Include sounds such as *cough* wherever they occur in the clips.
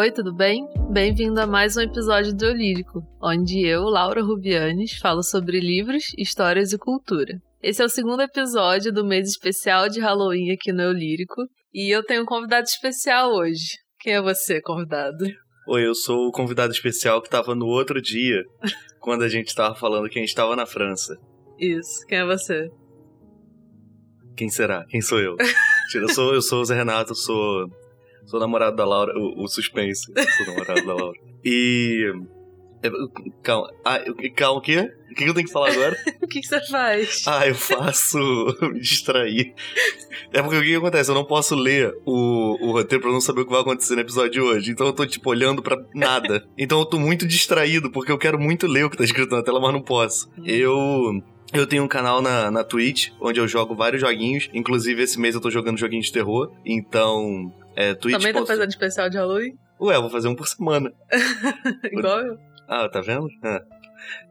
Oi, tudo bem? Bem-vindo a mais um episódio do Eu Lírico, onde eu, Laura Rubianes, falo sobre livros, histórias e cultura. Esse é o segundo episódio do mês especial de Halloween aqui no Eu Lírico, e eu tenho um convidado especial hoje. Quem é você, convidado? Oi, eu sou o convidado especial que estava no outro dia, *laughs* quando a gente estava falando que a gente estava na França. Isso, quem é você? Quem será? Quem sou eu? *laughs* Eu sou, eu sou o Zé Renato, sou Sou namorado da Laura, o, o suspense. Sou namorado da Laura. *laughs* E. É, calma. Ah, calma, o quê? O que eu tenho que falar agora? *laughs* o que, que você faz? Ah, eu faço *laughs* me distrair. É porque o que, que acontece? Eu não posso ler o, o roteiro pra não saber o que vai acontecer no episódio de hoje. Então eu tô, tipo, olhando pra nada. Então eu tô muito distraído, porque eu quero muito ler o que tá escrito na tela, mas não posso. Hum. Eu. Eu tenho um canal na, na Twitch, onde eu jogo vários joguinhos. Inclusive, esse mês eu tô jogando joguinhos de terror. Então, é, Twitch Também tá fazendo especial de Halloween? Ué, eu vou fazer um por semana. *laughs* Igual eu. Ah, tá vendo? Ah.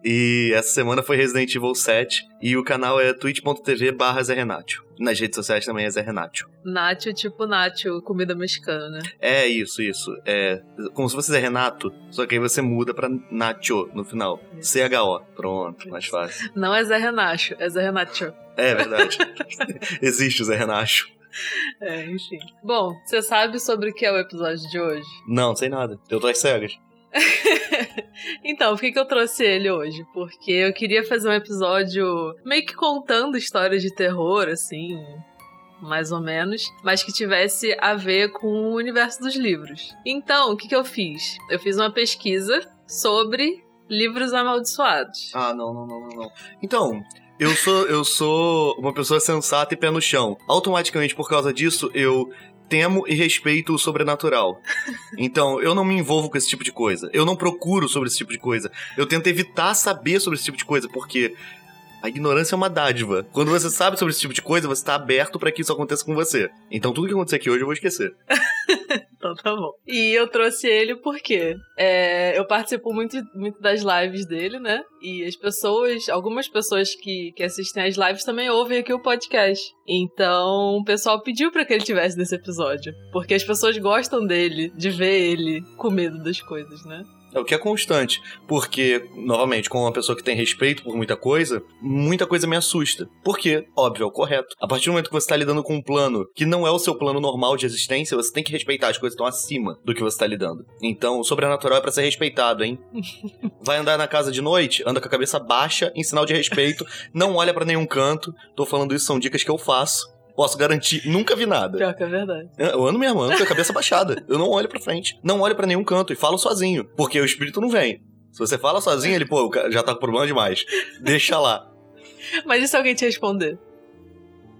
E essa semana foi Resident Evil 7 e o canal é twitch.tv barra Zé Renatio. Nas redes sociais também é Zé Renatio. Nacho tipo Nacho, comida mexicana. É isso, isso. É como se fosse Zé Renato, só que aí você muda pra Nacho no final. C-H-O. Pronto, mais fácil. Não é Zé Renacho, é Zé Renacho. É verdade. *laughs* Existe o Zé Renacho. *laughs* É, enfim. Bom, você sabe sobre o que é o episódio de hoje? Não, sei nada. Eu tô às cegas. *laughs* então, por que, que eu trouxe ele hoje? Porque eu queria fazer um episódio meio que contando histórias de terror, assim, mais ou menos, mas que tivesse a ver com o universo dos livros. Então, o que, que eu fiz? Eu fiz uma pesquisa sobre livros amaldiçoados. Ah, não, não, não, não. não. Então, eu sou, eu sou uma pessoa sensata e pé no chão. Automaticamente, por causa disso, eu temo e respeito o sobrenatural. Então, eu não me envolvo com esse tipo de coisa. Eu não procuro sobre esse tipo de coisa. Eu tento evitar saber sobre esse tipo de coisa, porque a ignorância é uma dádiva. Quando você sabe sobre esse tipo de coisa, você está aberto para que isso aconteça com você. Então, tudo que acontecer aqui hoje eu vou esquecer. *laughs* então tá bom. E eu trouxe ele porque é, eu participo muito, muito das lives dele, né? E as pessoas, algumas pessoas que, que assistem as lives também ouvem aqui o podcast. Então o pessoal pediu para que ele tivesse nesse episódio. Porque as pessoas gostam dele, de ver ele com medo das coisas, né? É o que é constante. Porque, novamente, como uma pessoa que tem respeito por muita coisa, muita coisa me assusta. Porque, óbvio, é o correto. A partir do momento que você está lidando com um plano que não é o seu plano normal de existência, você tem que respeitar as coisas que estão acima do que você está lidando. Então, o sobrenatural é para ser respeitado, hein? *laughs* Vai andar na casa de noite, anda com a cabeça baixa, em sinal de respeito, não olha para nenhum canto. Tô falando isso, são dicas que eu faço. Posso garantir, nunca vi nada. Pior que é verdade. Eu ando mesmo, ando com a cabeça baixada. Eu não olho pra frente. Não olho para nenhum canto e falo sozinho. Porque o espírito não vem. Se você fala sozinho, ele, pô, já tá com problema demais. Deixa lá. Mas e se alguém te responder?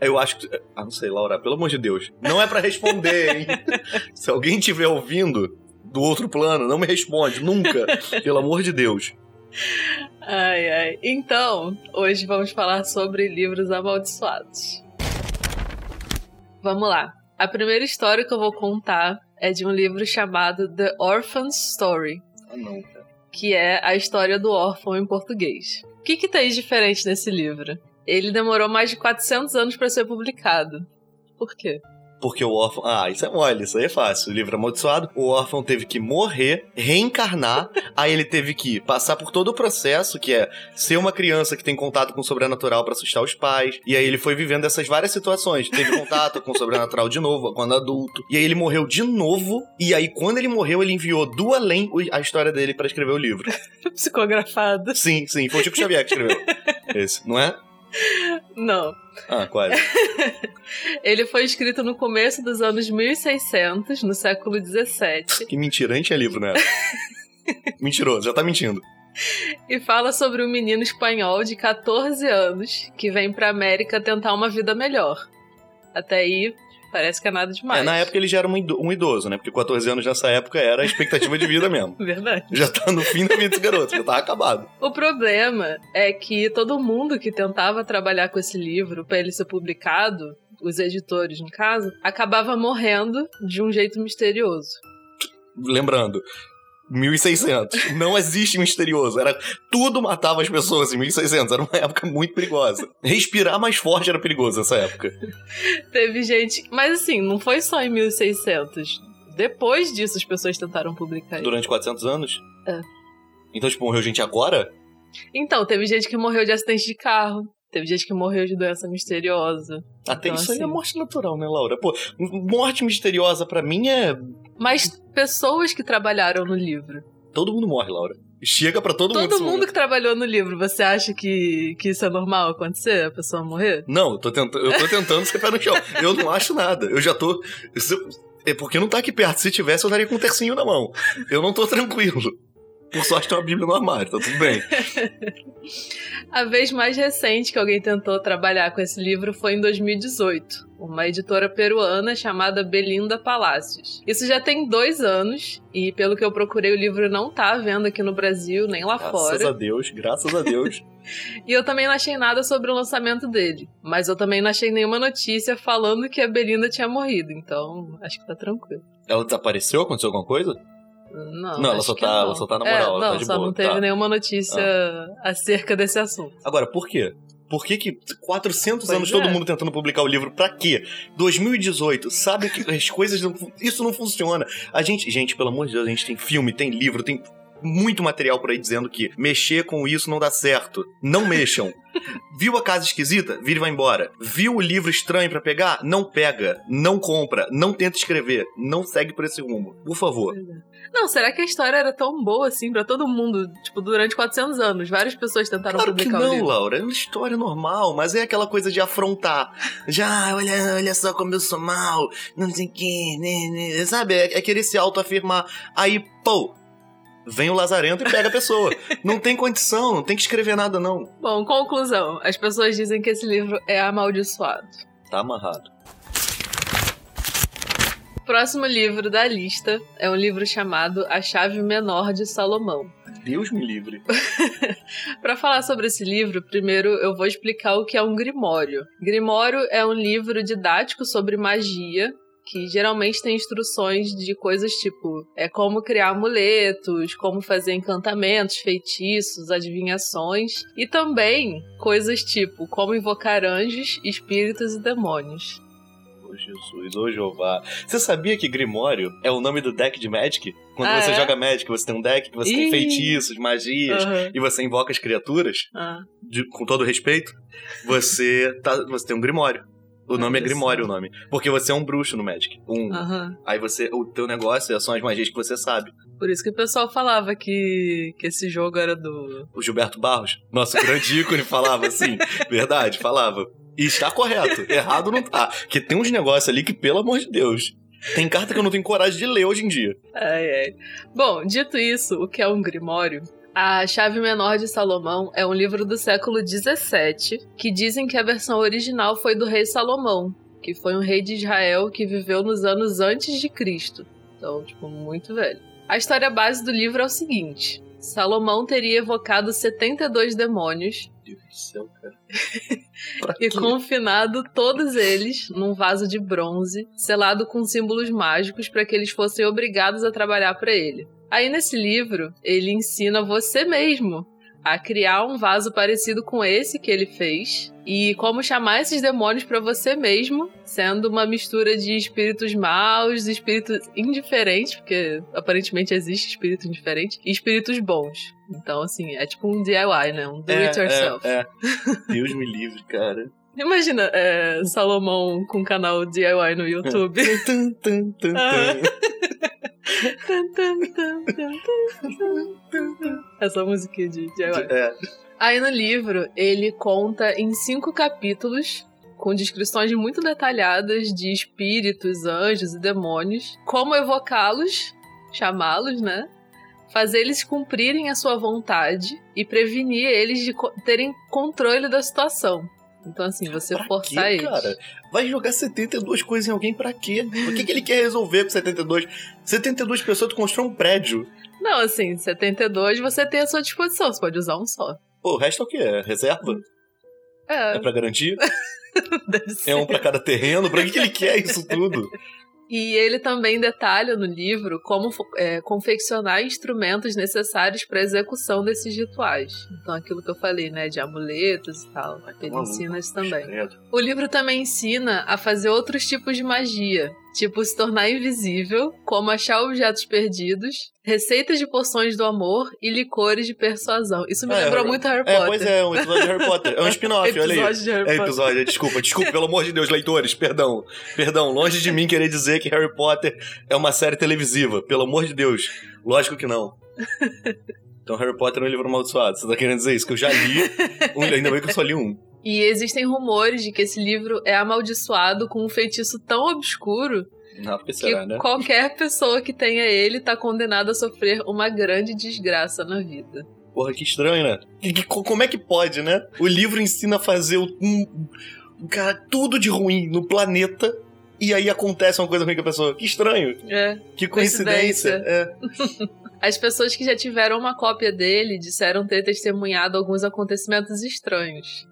Eu acho que. Ah, não sei, Laura, pelo amor de Deus. Não é para responder, hein? *laughs* se alguém estiver ouvindo do outro plano, não me responde, nunca. pelo amor de Deus. Ai, ai. Então, hoje vamos falar sobre livros amaldiçoados. Vamos lá. A primeira história que eu vou contar é de um livro chamado The Orphan's Story. Ah, não, Que é a história do órfão em português. O que, que tem de diferente nesse livro? Ele demorou mais de 400 anos para ser publicado. Por quê? Porque o órfão. Ah, isso é mole, isso aí é fácil. O livro amaldiçoado. O órfão teve que morrer, reencarnar. aí ele teve que passar por todo o processo, que é ser uma criança que tem contato com o sobrenatural para assustar os pais. E aí ele foi vivendo essas várias situações. Teve contato com o sobrenatural de novo, quando adulto. E aí ele morreu de novo. E aí, quando ele morreu, ele enviou do além a história dele para escrever o livro. *laughs* Psicografado. Sim, sim. Foi o Chico Xavier que escreveu. *laughs* Esse, não é? Não. Ah, quase. *laughs* ele foi escrito no começo dos anos 1600, no século 17. Que mentira, a gente é livro, né? *laughs* Mentiroso, já tá mentindo. E fala sobre um menino espanhol de 14 anos que vem pra América tentar uma vida melhor. Até aí, Parece que é nada demais. É, na época ele já era um idoso, né? Porque 14 anos nessa época era a expectativa de vida mesmo. *laughs* Verdade. Já tá no fim da vida desse garoto, já tá acabado. O problema é que todo mundo que tentava trabalhar com esse livro para ele ser publicado, os editores no caso, acabava morrendo de um jeito misterioso. Lembrando, 1600. Não existe misterioso. Era tudo matava as pessoas em 1600. Era uma época muito perigosa. Respirar mais forte era perigoso nessa época. Teve gente, mas assim, não foi só em 1600. Depois disso, as pessoas tentaram publicar. Durante 400 anos? É. Então, tipo, morreu gente agora? Então, teve gente que morreu de acidente de carro. Teve gente que morreu de doença misteriosa. Até Então, isso aí é assim- morte natural, né, Laura? Pô, morte misteriosa pra mim é. Mas pessoas que trabalharam no livro. Todo mundo morre, Laura. Chega pra todo, mundo. Todo mundo que trabalhou no livro, você acha que, que isso é normal acontecer? A pessoa morrer? Não, eu tô tentando, eu tô tentando ser pé no chão. *laughs* Eu não acho nada. Eu já tô. É porque não tá aqui perto. Se tivesse, eu daria com um tercinho na mão. Eu não tô tranquilo. Por sorte tem uma Bíblia no armário, tá tudo bem. *laughs* A vez mais recente que alguém tentou trabalhar com esse livro foi em 2018. Uma editora peruana chamada Belinda Palácios. Isso já tem dois anos, e pelo que eu procurei, o livro não tá à venda aqui no Brasil, nem lá Graças fora. a Deus, graças a Deus. *laughs* E eu também não achei nada sobre o lançamento dele. Mas eu também não achei nenhuma notícia falando que a Belinda tinha morrido, então acho que tá tranquilo. Ela desapareceu? Aconteceu alguma coisa? Não, Não, ela só tá- não. ela só tá na É, moral, ela não, tá só boa, não teve tá. nenhuma notícia acerca desse assunto. Agora, por quê? Por que, que 400 Pois anos é. todo mundo tentando publicar o livro? Pra quê? 2018, sabe que as coisas não. Isso não funciona. A gente, gente, pelo amor de Deus, a gente tem filme, tem livro, tem muito material por aí dizendo que mexer com isso não dá certo. Não mexam. Viu a casa esquisita? Vira e vai embora. Viu o livro estranho pra pegar? Não pega. Não compra. Não tenta escrever. Não segue por esse rumo. Por favor. Não, será que a história era tão boa assim pra todo mundo? Tipo, durante 400 anos, várias pessoas tentaram Claro que publicar o não, livro. Laura. É uma história normal, mas é aquela coisa de afrontar. Já, olha, olha só como eu sou mal, não sei o que, né, né. Sabe? É, é querer se autoafirmar. Aí, pô, vem o lazarento e pega a pessoa. *laughs* não tem condição, não tem que escrever nada, não. Bom, conclusão. As pessoas dizem que esse livro é amaldiçoado. Tá amarrado. O próximo livro da lista é um livro chamado A Chave Menor de Salomão. Deus me livre. *laughs* Para falar sobre esse livro, primeiro eu vou explicar o que é um grimório. Grimório é um livro didático sobre magia que geralmente tem instruções de coisas tipo é como criar amuletos, como fazer encantamentos, feitiços, adivinhações e também coisas tipo como invocar anjos, espíritos e demônios. Ô Jesus, ô Jeová. Você sabia que Grimório é o nome do deck de Magic? Quando Ah, você é? joga Magic, você tem um deck que você tem Ih. feitiços, magias, Aham. e você invoca as criaturas. Ah, de- com todo respeito, você, tá, você tem um Grimório. O nome é Grimório o nome. Porque você é um bruxo no Magic. Um. aham. Aí você. O teu negócio são as magias que você sabe. Por isso que o pessoal falava que, que esse jogo era do. O Gilberto Barros, nosso grande ícone, falava assim. *laughs* Verdade, falava. E está correto. Errado não tá. Porque tem uns negócios ali que, pelo amor de Deus. Tem carta que eu não tenho coragem de ler hoje em dia. Ai, ai. Bom, dito isso, o que é um grimório? A Chave Menor de Salomão é um livro do século XVII que dizem que a versão original foi do rei Salomão, que foi um rei de Israel que viveu nos anos antes de Cristo. Então, tipo, muito velho. A história base do livro é o seguinte: Salomão teria evocado 72 demônios Deus do céu, cara. *laughs* E confinado todos eles num vaso de bronze, selado com símbolos mágicos para que eles fossem obrigados a trabalhar para ele. Aí nesse livro, ele ensina você mesmo a criar um vaso parecido com esse que ele fez e como chamar esses demônios para você mesmo, sendo uma mistura de espíritos maus, espíritos indiferentes, porque aparentemente existe espírito indiferente, e espíritos bons. Então, assim, é tipo um DIY, né? Um do it yourself. É, é. *laughs* Deus me livre, cara. Imagina, é, Salomão com um canal DIY no YouTube. Tum, tum, tum, *laughs* Ah. tum. Tum, Essa musiquinha de DIY. É. Aí no livro, ele conta em cinco capítulos, com descrições muito detalhadas de espíritos, anjos e demônios, como evocá-los, chamá-los, né? Fazer eles cumprirem a sua vontade e prevenir eles de terem controle da situação. Então, assim, você Pra forçar quê, eles. cara? Vai jogar 72 coisas em alguém pra quê? O que, que ele quer resolver com 72? 72 pessoas, tu constrói um prédio. Não, assim, 72 você tem à sua disposição, você pode usar um só. Pô, o resto é o quê? É reserva? É, É pra garantir? *laughs* É um pra cada terreno? Pra que, que ele quer isso tudo? *laughs* E ele também detalha no livro como é, confeccionar instrumentos necessários para a execução desses rituais. Então, aquilo que eu falei, né, de amuletos e tal. Ele ensina isso também. O livro também ensina a fazer outros tipos de magia. Tipo, se tornar invisível, como achar objetos perdidos, receitas de poções do amor e licores de persuasão. Isso me É, lembrou é, muito Harry Potter. É, pois é, um episódio de Harry Potter. É um spin-off, olha aí. Episódio de Harry É Potter. episódio, desculpa, desculpa, pelo amor de Deus, leitores, perdão. Perdão, longe de mim querer dizer que Harry Potter é uma série televisiva, pelo amor de Deus. Lógico que não. Então Harry Potter é um livro amaldiçoado, você tá querendo dizer isso? Que eu já li, um, ainda bem que eu só li um. E existem rumores de que esse livro é amaldiçoado com um feitiço tão obscuro Não, porque que será, né? qualquer pessoa que tenha ele tá condenada a sofrer uma grande desgraça na vida. Porra, que estranho, né? Que- que- como é que pode, né? O livro ensina a fazer um, um- cara, tudo de ruim no planeta e aí acontece uma coisa ruim com a pessoa. Que estranho. É. Que coincidência. Coincidência. É. *laughs* As pessoas que já tiveram uma cópia dele disseram ter testemunhado alguns acontecimentos estranhos.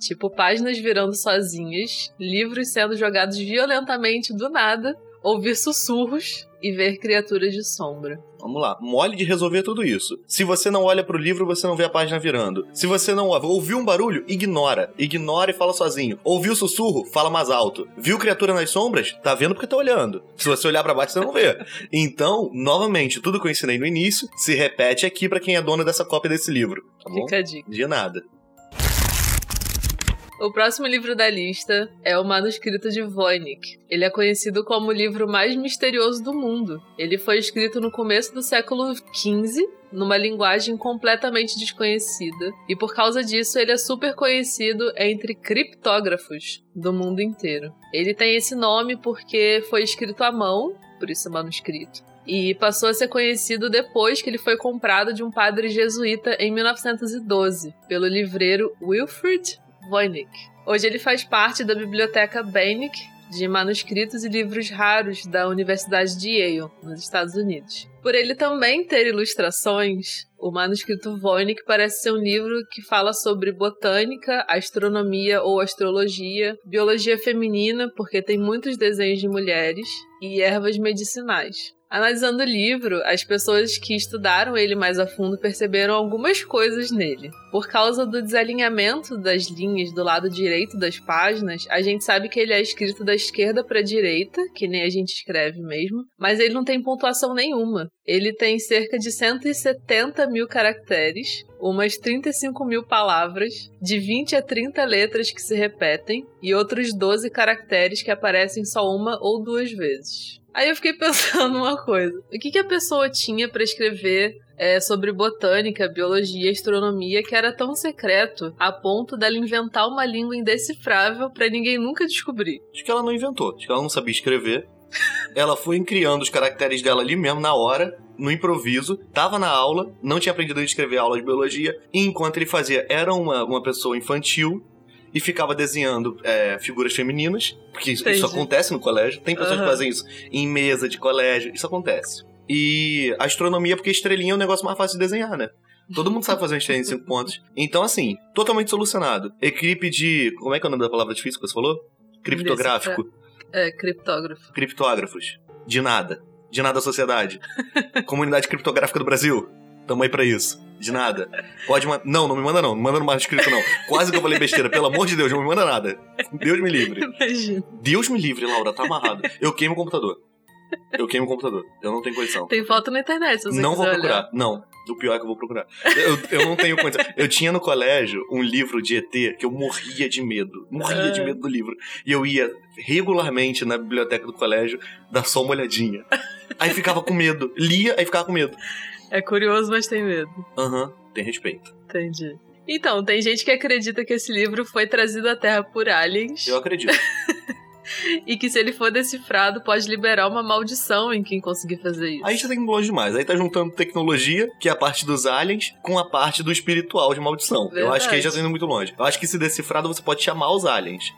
Tipo, páginas virando sozinhas, livros sendo jogados violentamente do nada, ouvir sussurros e ver criaturas de sombra. Vamos lá, mole de resolver tudo isso. Se você não olha pro livro, você não vê a página virando. Se você não ouviu um barulho, ignora. Ignora e fala sozinho. Ouviu sussurro, fala mais alto. Viu criatura nas sombras? Tá vendo porque tá olhando. Se você olhar pra baixo, você não vê. Então, novamente, tudo que eu ensinei no início se repete aqui pra quem é dono dessa cópia desse livro. Tá? Fica a dica. De nada. O próximo livro da lista é o Manuscrito de Voynich. Ele é conhecido como o livro mais misterioso do mundo. Ele foi escrito no começo do século XV, numa linguagem completamente desconhecida, e por causa disso ele é super conhecido entre criptógrafos do mundo inteiro. Ele tem esse nome porque foi escrito à mão, por isso manuscrito. E passou a ser conhecido depois que ele foi comprado de um padre jesuíta em 1912, pelo livreiro Wilfrid Voynich. Hoje ele faz parte da biblioteca Beinecke de manuscritos e livros raros da Universidade de Yale, nos Estados Unidos. Por ele também ter ilustrações, o manuscrito Voynich parece ser um livro que fala sobre botânica, astronomia ou astrologia, biologia feminina, porque tem muitos desenhos de mulheres, e ervas medicinais. Analisando o livro, as pessoas que estudaram ele mais a fundo perceberam algumas coisas nele. Por causa do desalinhamento das linhas do lado direito das páginas, a gente sabe que ele é escrito da esquerda para a direita, que nem a gente escreve mesmo, mas ele não tem pontuação nenhuma. Ele tem cerca de 170 mil caracteres, umas 35 mil palavras, de 20 a 30 letras que se repetem e outros 12 caracteres que aparecem só uma ou duas vezes. Aí eu fiquei *laughs* pensando uma coisa: o que, que a pessoa tinha para escrever é, sobre botânica, biologia astronomia que era tão secreto a ponto dela inventar uma língua indecifrável para ninguém nunca descobrir? Acho que ela não inventou. Acho que ela não sabia escrever. ela foi criando os caracteres dela ali mesmo, na hora, no improviso. Tava na aula, não tinha aprendido a escrever aula de biologia. E enquanto ele fazia, era uma, uma pessoa infantil e ficava desenhando é, figuras femininas. Porque isso, isso Entendi. acontece no colégio. Tem pessoas Aham. que fazem isso em mesa de colégio. Isso acontece. E astronomia, porque estrelinha é o negócio mais fácil de desenhar, né? Todo mundo sabe fazer uma estrelinha de 5 pontos. Então, assim, totalmente solucionado. Equipe de. Como é que é o nome da palavra difícil que você falou? Criptográfico. É, criptógrafo. Criptógrafos. De nada. De nada a sociedade. *laughs* Comunidade criptográfica do Brasil. Tamo aí pra isso. De nada. Pode mandar. Não, não me manda não. Não manda no mais escrito, não. Quase que eu falei besteira. Pelo amor de Deus, não me manda nada. Deus me livre. Imagina. Deus me livre, Laura. Tá amarrado. Eu queimo o computador. Eu queimo o computador. Eu não tenho condição. Tem foto na internet, se você Não vou quiser procurar. olhar. Não. O pior é que eu vou procurar. Eu, eu não tenho condição. Eu tinha no colégio um livro de ET que eu morria de medo. Morria de Ah. medo do livro. E eu ia regularmente na biblioteca do colégio dar só uma olhadinha. Aí ficava com medo. Lia, aí ficava com medo. É curioso, mas tem medo. Aham, tem respeito. Entendi. Então, tem gente que acredita que esse livro foi trazido à Terra por aliens Eu acredito. *laughs* *laughs* e que se ele for decifrado pode liberar uma maldição em quem conseguir fazer isso. Aí já tá indo longe demais. Aí tá juntando tecnologia, que é a parte dos aliens, com a parte do espiritual de maldição. Eu acho que aí já tá indo muito longe. Eu acho que se decifrado você pode chamar os aliens.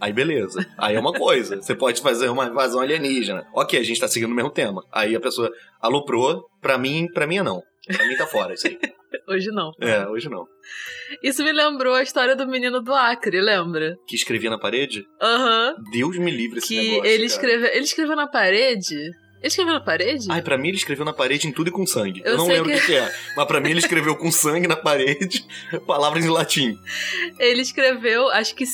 Aí beleza. Aí é uma coisa. Você pode fazer uma invasão alienígena. Ok, a gente tá seguindo o mesmo tema. Aí a pessoa aloprou. Pra mim, pra mim é não. Pra mim tá fora isso aí. *laughs* Hoje não. É, hoje não. Isso me lembrou a história do menino do Acre, lembra? Que escrevia na parede? Aham. Deus me livre esse Que negócio. ele cara. escreveu. Ele escreveu na parede? Ele escreveu na parede? Ai, pra mim ele escreveu na parede em tudo e com sangue. Eu, Eu não lembro o que- que, que é. Mas pra mim ele escreveu com sangue na parede, *laughs* palavras em latim. Ele escreveu, acho que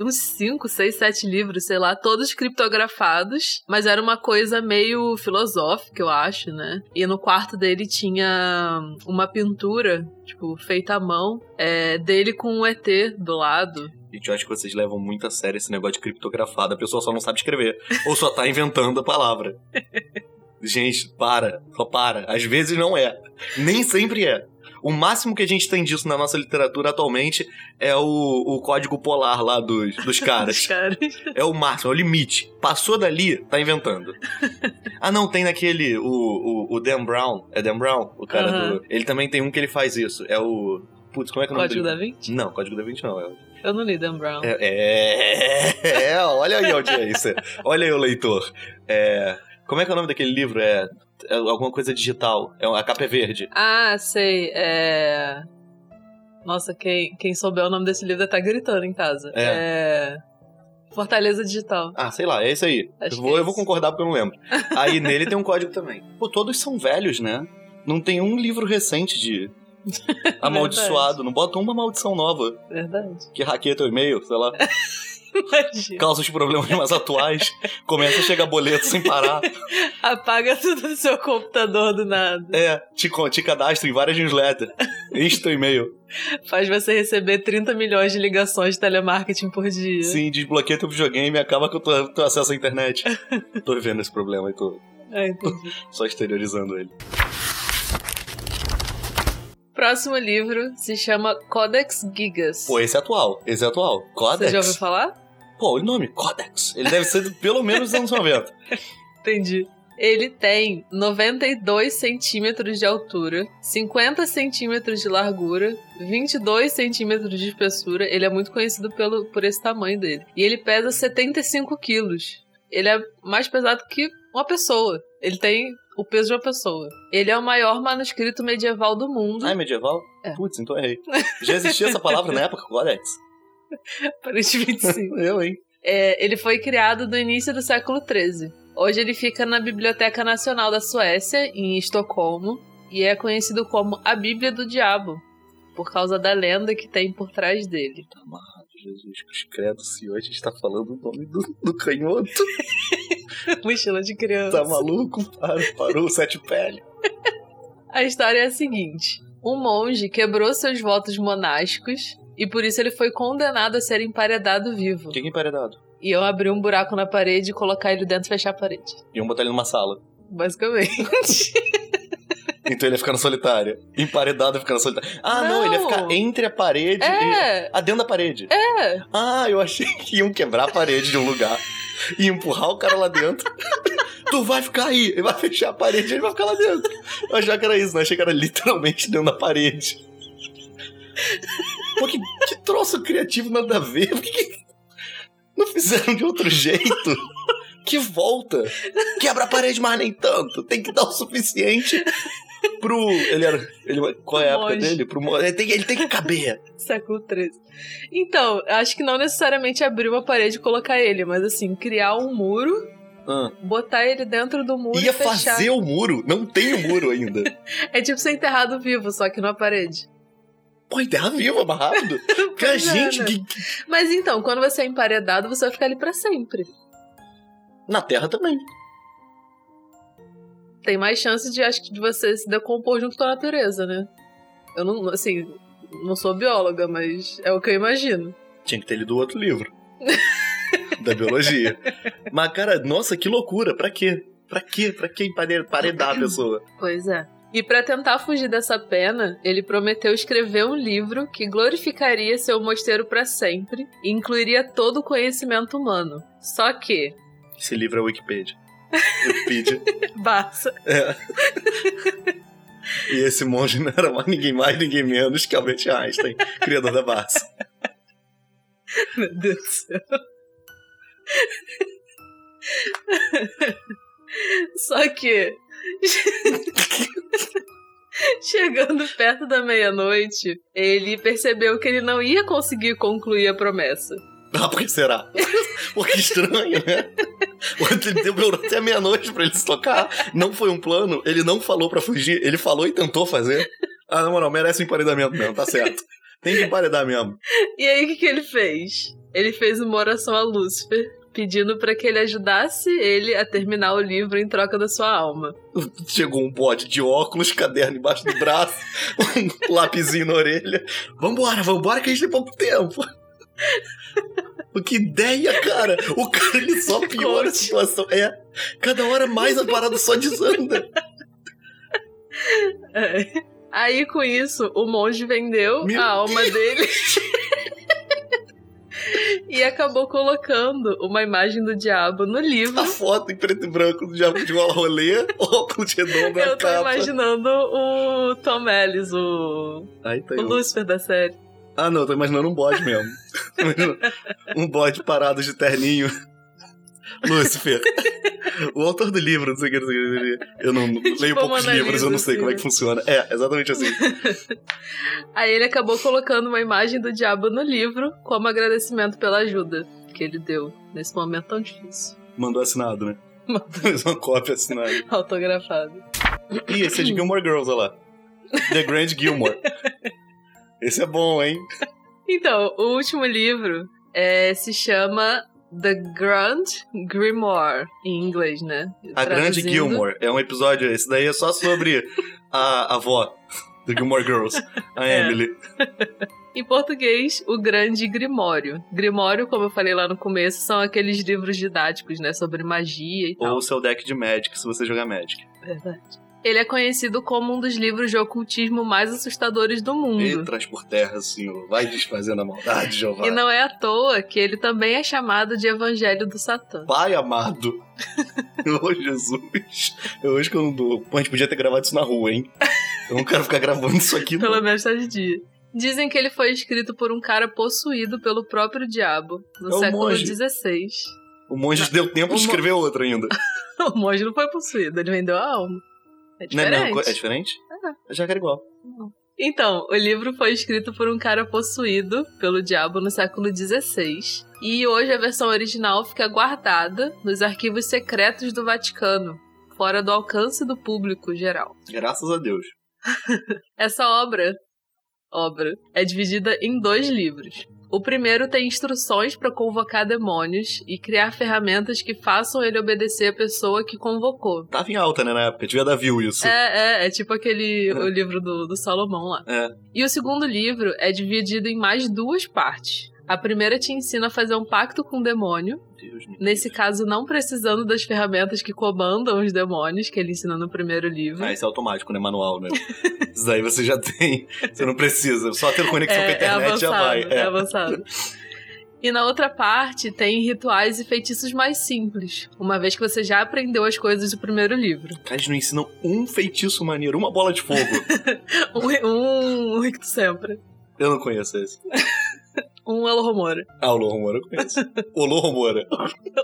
uns 5, 6, 7 livros, sei lá, todos criptografados, mas era uma coisa meio filosófica, eu acho, né? E no quarto dele tinha uma pintura, tipo, feita à mão, é, dele com um ET do lado. Gente, eu acho que vocês levam muito a sério esse negócio de criptografado. A pessoa só não sabe escrever. *laughs* ou só tá inventando a palavra. *laughs* Gente, para. Só para. Às vezes não é. Nem sempre é. O máximo que a gente tem disso na nossa literatura atualmente é o, o código polar lá dos, dos *laughs* caras. caras. É o máximo, é o limite. Passou dali, tá inventando. *laughs* ah, não, tem naquele. O, o, o Dan Brown. É Dan Brown? O cara do. Ele também tem um que ele faz isso. É o. Putz, como é que é o nome Código dele? da Vinci? Não, Código da Vinci não. É, Eu não li Dan Brown. é, é, *laughs* é, olha aí a audiência. Olha aí o leitor. É, como é que é o nome daquele livro? É, é alguma coisa digital. É, a capa é verde. Ah, sei. É. Nossa, quem, quem souber o nome desse livro tá gritando em casa. É. Fortaleza Digital. Ah, sei lá, é isso aí. Acho Eu vou, é eu vou concordar porque eu não lembro. *laughs* Aí nele tem um código também. Pô, todos são velhos, né? Não tem um livro recente de *laughs* amaldiçoado. Não bota uma maldição nova Verdade. que hackeia teu e-mail, sei lá, *laughs* Imagina. causa os problemas mais atuais. Começa a chegar boleto sem parar. *laughs* Apaga tudo do seu computador do nada. É, te, te cadastra em várias newsletters. Teu e-mail. Faz você receber 30 milhões de ligações de telemarketing por dia. Sim, desbloqueia teu videogame e acaba com o teu, acesso à internet. *laughs* tô vivendo esse problema e tô entendi. *laughs* só exteriorizando ele. Próximo livro se chama Codex Gigas. Pô, esse é atual. Esse é atual. Codex. Você já ouviu falar? Pô, o nome, Codex. Ele deve ser pelo menos dos anos 90. *laughs* Entendi. Ele tem 92 centímetros de altura, 50 centímetros de largura, 22 centímetros de espessura. Ele é muito conhecido pelo, por esse tamanho dele. E ele pesa 75 quilos. Ele é mais pesado que uma pessoa. Ele tem o peso de uma pessoa. Ele é o maior manuscrito medieval do mundo. Ah, é medieval? É. Putz, então errei. Já existia essa palavra na época, Codex? *laughs* Aparentemente sim. *laughs* Eu, hein? É, ele foi criado no início do século XIII. Hoje ele fica na Biblioteca Nacional da Suécia, em Estocolmo, e é conhecido como a Bíblia do Diabo, por causa da lenda que tem por trás dele. Tá amarrado, Jesus credo, senhor. A gente tá falando o nome do, do canhoto. *laughs* Mochila de criança. Tá maluco? Para, parou, sete pele. A história é a seguinte: um monge quebrou seus votos monásticos e por isso ele foi condenado a ser emparedado vivo. Quem é emparedado? Iam abrir um buraco na parede, colocar ele dentro e fechar a parede. Iam botar ele numa sala. Basicamente. *laughs* Então ele ia ficar na solitária. Emparedado ia ficar na solitária. Ah, não, Não. ele ia ficar entre a parede É. e. Ah, dentro da parede. É. Ah, eu achei que iam quebrar a parede de um lugar e empurrar o cara lá dentro. *laughs* tu vai ficar aí, ele vai fechar a parede e ele vai ficar lá dentro. Eu achava que era isso, não achei que era literalmente dentro da parede. Pô, que, que troço criativo nada a ver. Por que, que não fizeram de outro jeito? Que volta! Quebra a parede, mas nem tanto. Tem que dar o suficiente pro. Ele era. Ele, qual é a época dele? Pro, ele, tem, ele tem que caber. Século XIII. Então, acho que não necessariamente abrir uma parede e colocar ele, mas assim, criar um muro, Ah. botar ele dentro do muro Ia e fechar. fazer o muro. Não tem o muro ainda. *laughs* É tipo ser enterrado vivo, só que numa parede. Pô, enterra viva, mais rápido. *laughs* Porque a é, gente né? que- Mas então, quando você é emparedado, você vai ficar ali pra sempre. Na Terra também. Tem mais chance de, acho que, de você se decompor junto com a natureza, né? Eu não, assim, não sou bióloga, mas é o que eu imagino. Tinha que ter lido o outro livro. *laughs* da biologia. Mas, cara, nossa, que loucura. Pra quê? Pra quê? Pra que empare- emparedar a pessoa? Pois é. E pra tentar fugir dessa pena, ele prometeu escrever um livro que glorificaria seu mosteiro pra sempre e incluiria todo o conhecimento humano. Só que, Esse livro é Wikipedia. Wikipedia. *laughs* Barça, É. E esse monge não era mais ninguém mais, ninguém menos que Albert Einstein, criador da Barça. meu Deus do céu. Só que *laughs* *laughs* Chegando perto da meia-noite, ele percebeu que ele não ia conseguir concluir a promessa. *laughs* Ah, por que será? *laughs* Porque estranho, né? Ele demorou até meia-noite pra ele se tocar. Não foi um plano, ele não falou pra fugir, ele falou e tentou fazer. Ah, na moral, merece um emparedamento mesmo, tá certo. Tem que emparedar mesmo. E aí, o que, que ele fez? ele fez uma oração a Lúcifer, pedindo para que ele ajudasse ele a terminar o livro em troca da sua alma. Chegou um bote de óculos, caderno embaixo do braço, *laughs* um lapisinho na orelha. Vambora, vambora que a gente tem pouco tempo. *laughs* Que ideia, cara! O cara ele só *laughs* piora a situação. É, cada hora mais a parada só desanda. É. Aí com isso, o monge vendeu Meu a alma Deus. dele. E acabou colocando uma imagem do diabo no livro. A foto em preto e branco do diabo de uma rolê, *laughs* óculos redondo na Eu tô capa. imaginando o Tom Ellis, o, tá o Lucifer da série. Ah, não, tô imaginando um bode mesmo. *laughs* um bode parado de terninho. Lúcifer. o autor do livro, não sei o que, não sei o que. Eu não *laughs* tipo leio poucos livros, eu não sei assim, como é que funciona. É, exatamente assim. *laughs* Aí ele acabou colocando uma imagem do diabo no livro como agradecimento pela ajuda que ele deu nesse momento tão difícil. Mandou assinado, né? *laughs* Mandou. uma cópia assinada. Autografado. Ih, esse é de Gilmore Girls, olha lá. The Grand Gilmore. Esse é bom, hein? Então, o último livro é, se chama The Grand Grimoire, em inglês, né? A Grande Gilmore. É um episódio, esse daí é só sobre a, a avó do Gilmore Girls, a *laughs* é. Emily. *laughs* Em português, o Grande Grimório. Grimório, como eu falei lá no começo, são aqueles livros didáticos, né? Sobre magia e Ou tal. Ou o seu deck de Magic, se você jogar Magic. Verdade. Ele é conhecido como um dos livros de ocultismo mais assustadores do mundo. E traz por terra, Senhor. Vai desfazendo a maldade, Jeová. E não é à toa que ele também é chamado de Evangelho do Satã. Pai amado. *laughs* oh, Jesus. Eu acho que eu não dou. Pô, a gente podia ter gravado isso na rua, hein? Eu não quero ficar gravando isso aqui, não. Pelo menos tá de dia. Dizem que ele foi escrito por um cara possuído pelo próprio diabo, no é século XVI. O monge deu tempo de escrever mo... outro ainda. *laughs* o monge não foi possuído, ele vendeu a alma. É diferente. Não é, é diferente? É. Já que era igual. Então, o livro foi escrito por um cara possuído pelo diabo no século XVI. E hoje a versão original fica guardada nos arquivos secretos do Vaticano, fora do alcance do público geral. Graças a Deus. *laughs* Essa obra, obra é dividida em dois livros. O primeiro tem instruções para convocar demônios e criar ferramentas que façam ele obedecer a pessoa que convocou. Tava em alta, né, na época. Devia dar view isso. É, é, é tipo aquele é. o livro do, do Salomão lá. É. E o segundo livro é dividido em mais duas partes. A primeira te ensina a fazer um pacto com o demônio. Deus Nesse Deus. caso, não precisando das ferramentas que comandam os demônios, que ele ensina no primeiro livro. Ah, isso é automático, né? Manual, né? isso aí você já tem. Você não precisa. Só ter conexão é, com a internet é avançado, já vai. É, é avançado. E na outra parte tem rituais e feitiços mais simples, uma vez que você já aprendeu as coisas do primeiro livro. Cara, eles não ensinam um feitiço maneiro, uma bola de fogo. *laughs* um, um, um sempre. Eu não conheço esse. Um Alohomora. Ah, o Lohomora eu conheço. *laughs* o Lohomora.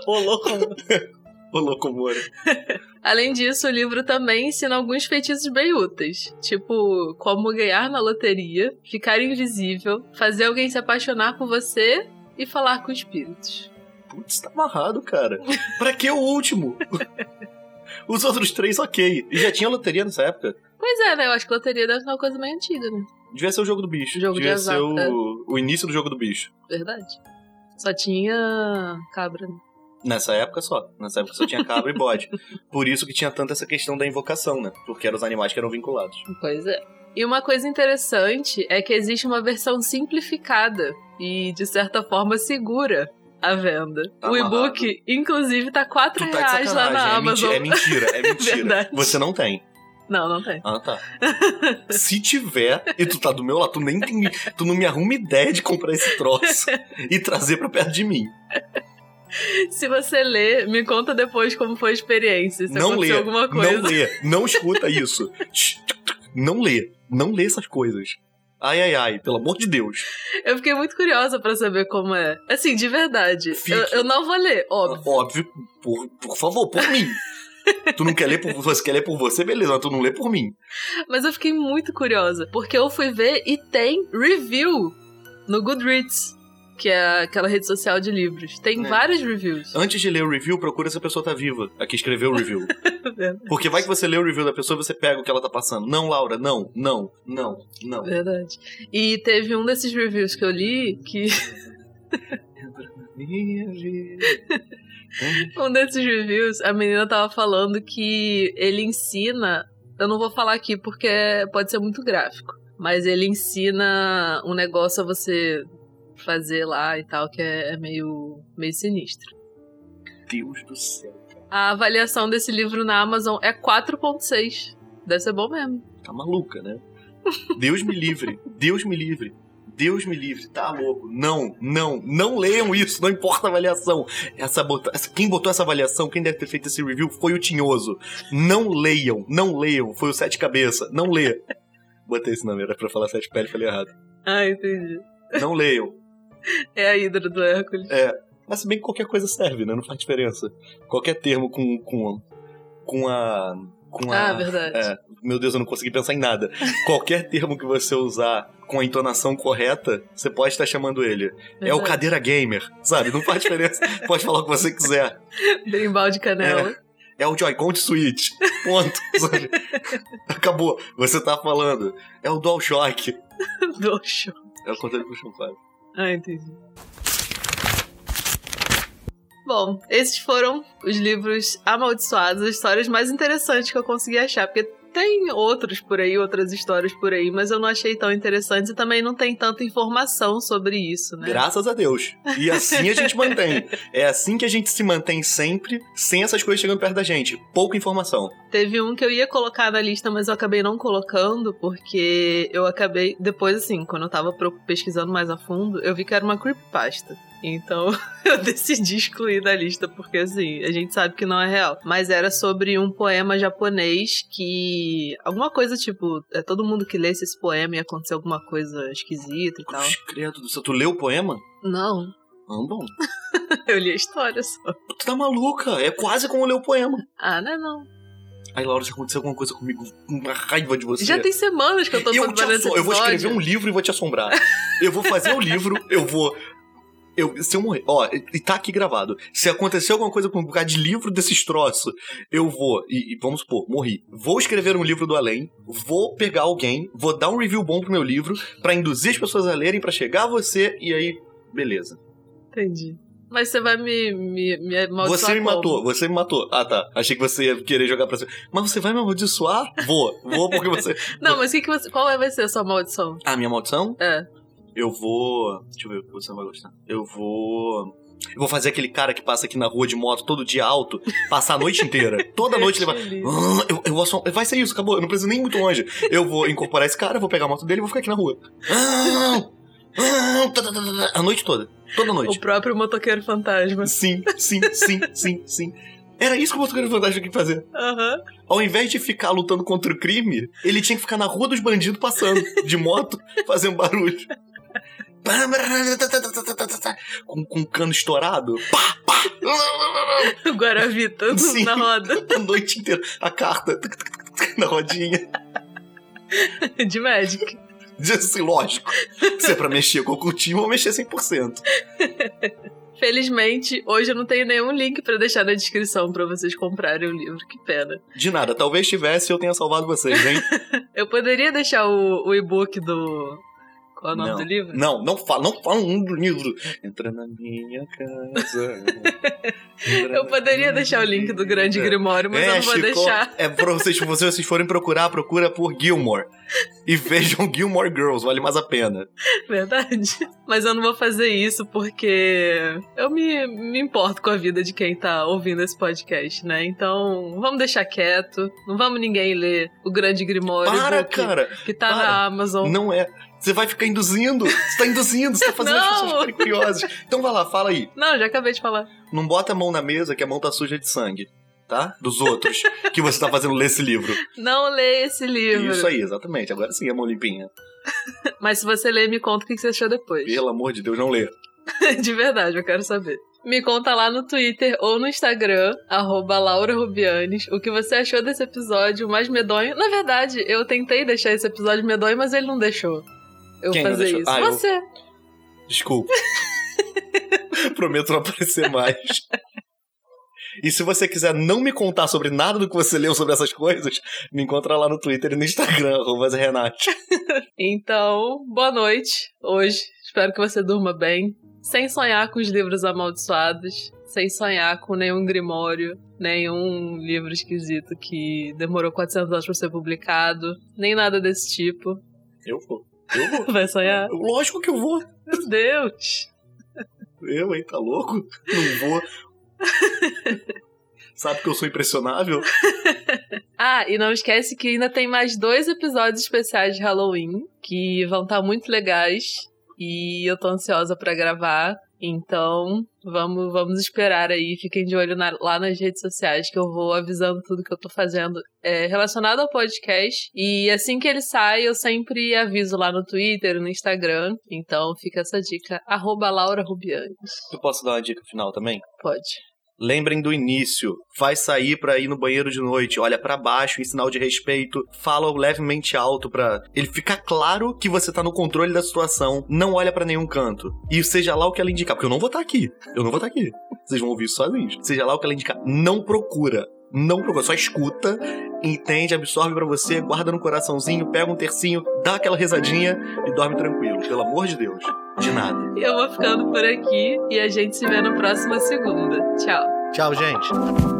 o Lohomora. *laughs* o Locomora. *laughs* Além disso, o livro também ensina alguns feitiços bem úteis, tipo como ganhar na loteria, ficar invisível, fazer alguém se apaixonar por você e falar com espíritos. Putz, tá amarrado, cara. pra que o último? Os outros três, ok. E já tinha loteria nessa época? Pois é, né? Eu acho que loteria deve ser uma coisa meio antiga, né? Devia ser o jogo do bicho. O jogo Devia de ser o, é. o início do jogo do bicho. Verdade. Só tinha cabra, né? Nessa época só. Nessa época só tinha cabra e bode. *laughs* Por isso que tinha tanto essa questão da invocação, né? Porque eram os animais que eram vinculados. Pois é. E uma coisa interessante é que existe uma versão simplificada e, de certa forma, segura à venda. Tá o e-book, inclusive, tá 4 tá reais lá na é Amazon. é mentira, é *laughs* mentira. Você não tem. Não, não tem. Ah, tá. Se tiver, e tu tá do meu lado, tu nem tem, tu não me arruma ideia de comprar esse troço e trazer pra perto de mim. Se você ler, me conta depois como foi a experiência. Se não lê, alguma coisa. Não lê, não escuta isso. não lê, não lê essas coisas. Ai, ai, ai, pelo amor de Deus. Eu fiquei muito curiosa para saber como é. Assim, de verdade. Eu, eu, não vou ler, óbvio. Óbvio, por, por favor, por mim. Tu não quer ler por você, quer ler por você, beleza, mas tu não lê por mim. Mas eu fiquei muito curiosa, porque eu fui ver e tem review no Goodreads que é aquela rede social de livros. Tem é. vários reviews. Antes de ler o review, procura se a pessoa tá viva, a que escreveu o review. *laughs* Porque vai que você lê o review da pessoa e você pega o que ela tá passando. Não, Laura, não, não, não, não. Verdade. E teve um desses reviews que eu li que *laughs* Entra na minha vida. Um desses reviews, a menina tava falando que ele ensina. Eu não vou falar aqui porque pode ser muito gráfico. Mas ele ensina um negócio a você fazer lá e tal, que é, é meio, meio sinistro. Deus do céu. A avaliação desse livro na Amazon é 4.6. Deve ser bom mesmo. Tá maluca, né? Deus me livre. Deus me livre. Deus me livre, tá louco. Não, não, não leiam isso, não importa a avaliação. Essa Quem botou essa avaliação, quem deve ter feito esse review foi o Tinhoso. Não leiam, não leiam. Foi o Sete Cabeça, não lê. Botei esse nome, era pra falar Sete Pele, falei errado. Ah, entendi. Não leiam. É a Hidra do Hércules. Mas se bem que qualquer coisa serve, né? Não faz diferença. Qualquer termo com, com, com a. Com a Ah, verdade. É, meu Deus, eu não consegui pensar em nada. Qualquer termo que você usar com a entonação correta, você pode estar chamando ele. É o Verdade. cadeira gamer, sabe? Não faz diferença. *laughs* pode falar o que você quiser. Berimbau de canela. É o Joy-Con de Switch. Ponto. *laughs* sabe? Acabou. Você tá falando. É o DualShock. *laughs* Show. É o controle pro chão, claro. Ah, entendi. Bom, esses foram os livros amaldiçoados, as histórias mais interessantes que eu consegui achar, porque tem outros por aí, outras histórias por aí, mas eu não achei tão interessantes e também não tem tanta informação sobre isso, né? Graças a Deus. E assim a gente mantém. É assim que a gente se mantém sempre, sem essas coisas chegando perto da gente. Pouca informação. Teve um que eu ia colocar na lista, mas eu acabei não colocando, porque eu acabei, depois assim, quando eu tava pesquisando mais a fundo, eu vi que era uma creepypasta. Então *laughs* eu decidi excluir da lista, porque assim, a gente sabe que não é real. Mas era sobre um poema japonês que. Alguma coisa tipo, é todo mundo que lesse esse poema e acontecer alguma coisa esquisita e tal. Credo do céu. Tu leu o poema? Não, Ah, bom. *laughs* eu li a história só. Tu tá maluca. É quase como ler o poema. Ah, não é não. Ai, Laura, se acontecer alguma coisa comigo, uma raiva de você. Já tem semanas que eu tô eu, te assom- eu vou escrever um livro e vou te assombrar. eu vou fazer o livro, eu vou. Eu, se eu morrer. Ó, e tá aqui gravado. Se acontecer alguma coisa com um bocado de livro desses troços, eu vou. E, e vamos supor, morri. Vou escrever um livro do além, vou pegar alguém, vou dar um review bom pro meu livro, pra induzir as pessoas a lerem, pra chegar a você, e aí. Beleza. Entendi. Mas você vai me, me, me amaldiçoar Você me como? matou, você me matou. Ah, tá. Achei que você ia querer jogar pra cima. Mas você vai me amaldiçoar? Vou. Vou porque você. *laughs* Não, mas que que você, qual vai ser a sua maldição? Ah, minha maldição? É. Eu vou. Deixa eu ver o que você não vai gostar. Eu vou. Eu vou fazer aquele cara que passa aqui na rua de moto todo dia alto, passar a noite inteira. *laughs* Toda noite ele vai. Ah, Eu, eu assom- Vai ser isso, acabou. Eu não preciso nem muito longe. Eu vou incorporar esse cara, vou pegar a moto dele e vou ficar aqui na rua. Ah, ah, tá, tá, tá, A noite toda. Toda O noite. próprio motoqueiro fantasma. Sim, sim, sim, sim, sim. Era isso que o motoqueiro fantástico tinha que fazer. Aham. Ao invés de ficar lutando contra o crime, ele tinha que ficar na rua dos bandidos passando, de moto, *laughs* fazendo barulho. Com, com um cano estourado. Pá, pá. O Guaravita Sim. na roda. A noite inteira. A carta na rodinha. De Magic. Diz assim, lógico. Se é pra mexer com o cultinho, eu vou mexer 100%. Felizmente, hoje eu não tenho nenhum link pra deixar na descrição pra vocês comprarem o livro. Que pena. De nada. Talvez tivesse eu tenha salvado vocês, hein? *laughs* Eu poderia deixar o, o e-book do. Qual é o nome Não. do livro? Não, não fala, não fala um do livro. Entra na minha casa. Eu poderia deixar o link do Grande. Grimório, mas eu não vou Chico, deixar. É pra vocês, se vocês forem procurar, procura por Gilmore. E vejam *laughs* Gilmore Girls, vale mais a pena. Verdade. Mas eu não vou fazer isso porque eu me, me importo com a vida de quem tá ouvindo esse podcast, né? Então, vamos deixar quieto. Não vamos ninguém ler o Grande Grimório Para, que, cara! que tá para. na Amazon. Não é. Você vai ficar induzindo. Você tá induzindo, você tá fazendo as pessoas ficarem curiosas. Então vai lá, fala aí. Não, já acabei de falar. Não bota a mão na mesa que a mão tá suja de sangue. Tá? Dos outros. que você tá fazendo ler esse livro. Não lê esse livro. Isso aí, exatamente. Agora sim, a mão limpinha. *laughs* Mas se você ler, me conta o que você achou depois. Pelo amor de Deus, não lê. *laughs* De verdade, eu quero saber. Me conta lá no Twitter ou no Instagram, arroba Laura Rubianes, o que você achou desse episódio mais medonho. Na verdade, eu tentei deixar esse episódio medonho, mas ele não deixou eu Quem fazer isso. Ah, eu- você. Desculpa. *laughs* Prometo não aparecer mais. E se você quiser não me contar sobre nada do que você leu sobre essas coisas, me encontra lá no Twitter e no Instagram, *laughs* Renate. Então, boa noite hoje. Espero que você durma bem. sem sonhar com os livros amaldiçoados, sem sonhar com nenhum grimório, nenhum livro esquisito que demorou 400 anos para ser publicado, nem nada desse tipo. Eu vou. Eu vou. Vai sonhar? Lógico que eu vou. Meu Deus! Eu, hein? Tá louco? Não vou. Sabe que eu sou impressionável? *laughs* ah, e não esquece que ainda tem mais dois episódios especiais de Halloween que vão estar tá muito legais e eu tô ansiosa para gravar. Então, vamos, vamos esperar aí. Fiquem de olho na, lá nas redes sociais que eu vou avisando tudo que eu tô fazendo é, relacionado ao podcast. E assim que ele sai, eu sempre aviso lá no Twitter, no Instagram. Então, fica essa dica. Arroba Laura Rubianes. Eu posso dar uma dica final também? Pode. Lembrem do início. Vai sair para ir no banheiro de noite, olha para baixo em sinal de respeito, fala levemente alto para ele ficar claro que você tá no controle da situação, não olha para nenhum canto. E seja lá o que ela indicar, porque eu não vou estar tá aqui. Eu não vou estar tá aqui. Vocês vão ouvir isso sozinhos. Seja lá o que ela indicar, não procura. Não procura, só escuta, entende, absorve para você, guarda no coraçãozinho, pega um tercinho, dá aquela rezadinha e dorme tranquilo. Pelo amor de Deus. De nada. Eu vou ficando por aqui e a gente se vê na próxima segunda. Tchau. Tchau, gente.